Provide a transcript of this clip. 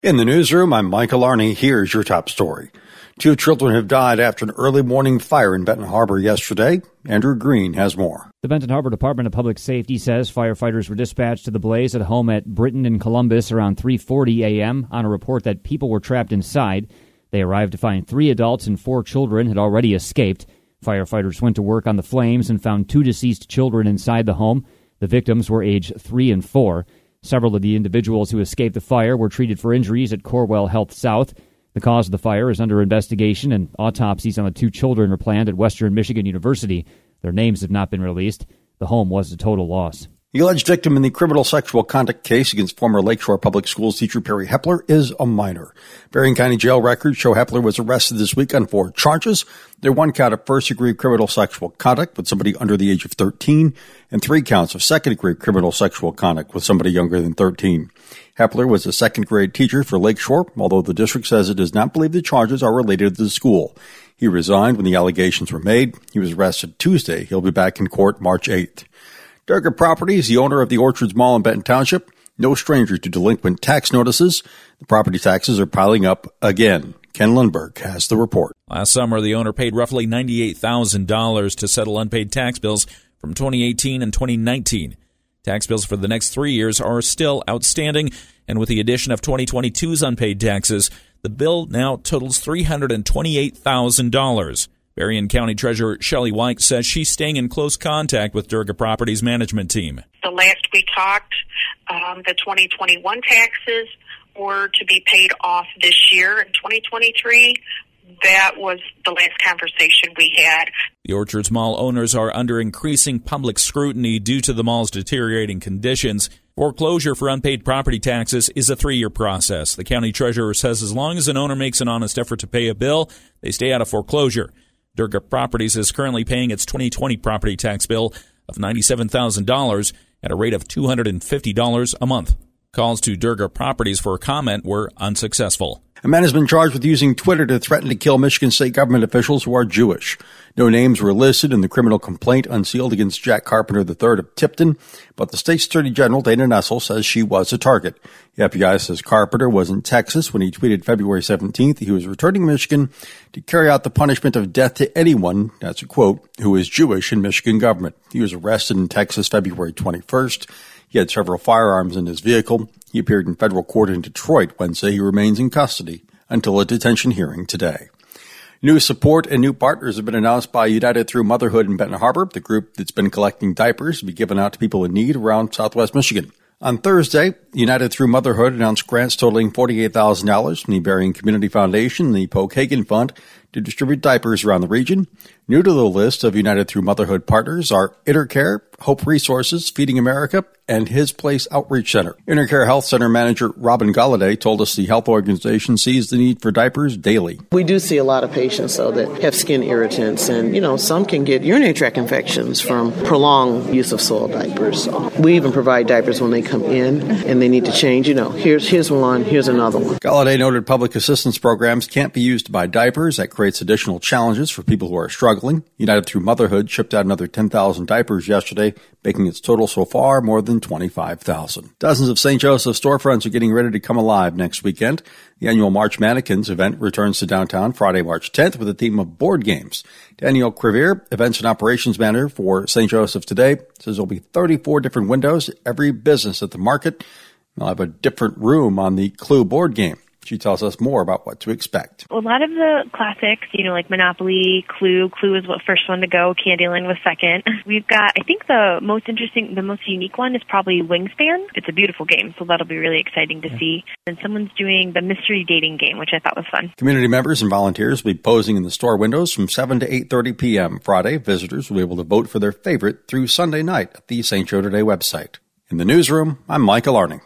In the newsroom, I'm Michael Arney. Here's your top story. Two children have died after an early morning fire in Benton Harbor yesterday. Andrew Green has more. The Benton Harbor Department of Public Safety says firefighters were dispatched to the blaze at a home at Britton and Columbus around 3:40 a.m. on a report that people were trapped inside. They arrived to find 3 adults and 4 children had already escaped. Firefighters went to work on the flames and found two deceased children inside the home. The victims were aged 3 and 4. Several of the individuals who escaped the fire were treated for injuries at Corewell Health South. The cause of the fire is under investigation, and autopsies on the two children are planned at Western Michigan University. Their names have not been released. The home was a total loss. The alleged victim in the criminal sexual conduct case against former Lakeshore Public Schools teacher Perry Hepler is a minor. Berrien County jail records show Hepler was arrested this week on four charges. There one count of first degree criminal sexual conduct with somebody under the age of 13 and three counts of second degree criminal sexual conduct with somebody younger than 13. Hepler was a second grade teacher for Lakeshore, although the district says it does not believe the charges are related to the school. He resigned when the allegations were made. He was arrested Tuesday. He'll be back in court March 8th. Durga Properties, the owner of the Orchards Mall in Benton Township, no stranger to delinquent tax notices. The property taxes are piling up again. Ken Lundberg has the report. Last summer, the owner paid roughly $98,000 to settle unpaid tax bills from 2018 and 2019. Tax bills for the next three years are still outstanding, and with the addition of 2022's unpaid taxes, the bill now totals $328,000. Berrien County Treasurer Shelley White says she's staying in close contact with Durga Properties management team. The last we talked, um, the 2021 taxes were to be paid off this year in 2023. That was the last conversation we had. The Orchards Mall owners are under increasing public scrutiny due to the mall's deteriorating conditions. Foreclosure for unpaid property taxes is a three year process. The county treasurer says as long as an owner makes an honest effort to pay a bill, they stay out of foreclosure. Durga Properties is currently paying its 2020 property tax bill of $97,000 at a rate of $250 a month. Calls to Durga Properties for comment were unsuccessful. A man has been charged with using Twitter to threaten to kill Michigan state government officials who are Jewish. No names were listed in the criminal complaint unsealed against Jack Carpenter III of Tipton, but the state's attorney general, Dana Nessel, says she was a target. The FBI says Carpenter was in Texas when he tweeted February 17th he was returning Michigan to carry out the punishment of death to anyone, that's a quote, who is Jewish in Michigan government. He was arrested in Texas February 21st. He had several firearms in his vehicle. He appeared in federal court in Detroit Wednesday. He remains in custody until a detention hearing today. New support and new partners have been announced by United Through Motherhood in Benton Harbor, the group that's been collecting diapers to be given out to people in need around southwest Michigan. On Thursday, United Through Motherhood announced grants totaling $48,000 from the Berrien Community Foundation the Pokagon Fund to distribute diapers around the region. New to the list of United Through Motherhood partners are Intercare, Hope Resources, Feeding America, and His Place Outreach Center. Intercare Health Center manager Robin Galladay told us the health organization sees the need for diapers daily. We do see a lot of patients though that have skin irritants and you know some can get urinary tract infections from prolonged use of soil diapers. So we even provide diapers when they come in and they need to change, you know, here's here's one, here's another one. Galladay noted public assistance programs can't be used to buy diapers. That creates additional challenges for people who are struggling. United Through Motherhood shipped out another 10,000 diapers yesterday, making its total so far more than 25,000. Dozens of St. Joseph storefronts are getting ready to come alive next weekend. The annual March Mannequins event returns to downtown Friday, March 10th with a theme of board games. Daniel Crevier, events and operations manager for St. Joseph today, says there'll be 34 different windows, every business at the market. They'll have a different room on the Clue board game. She tells us more about what to expect. A lot of the classics, you know, like Monopoly, Clue. Clue is what first one to go. Candyland was second. We've got, I think the most interesting, the most unique one is probably Wingspan. It's a beautiful game, so that'll be really exciting to see. And someone's doing the mystery dating game, which I thought was fun. Community members and volunteers will be posing in the store windows from 7 to 8.30 p.m. Friday. Visitors will be able to vote for their favorite through Sunday night at the St. Joe Today website. In the newsroom, I'm Michael Arning.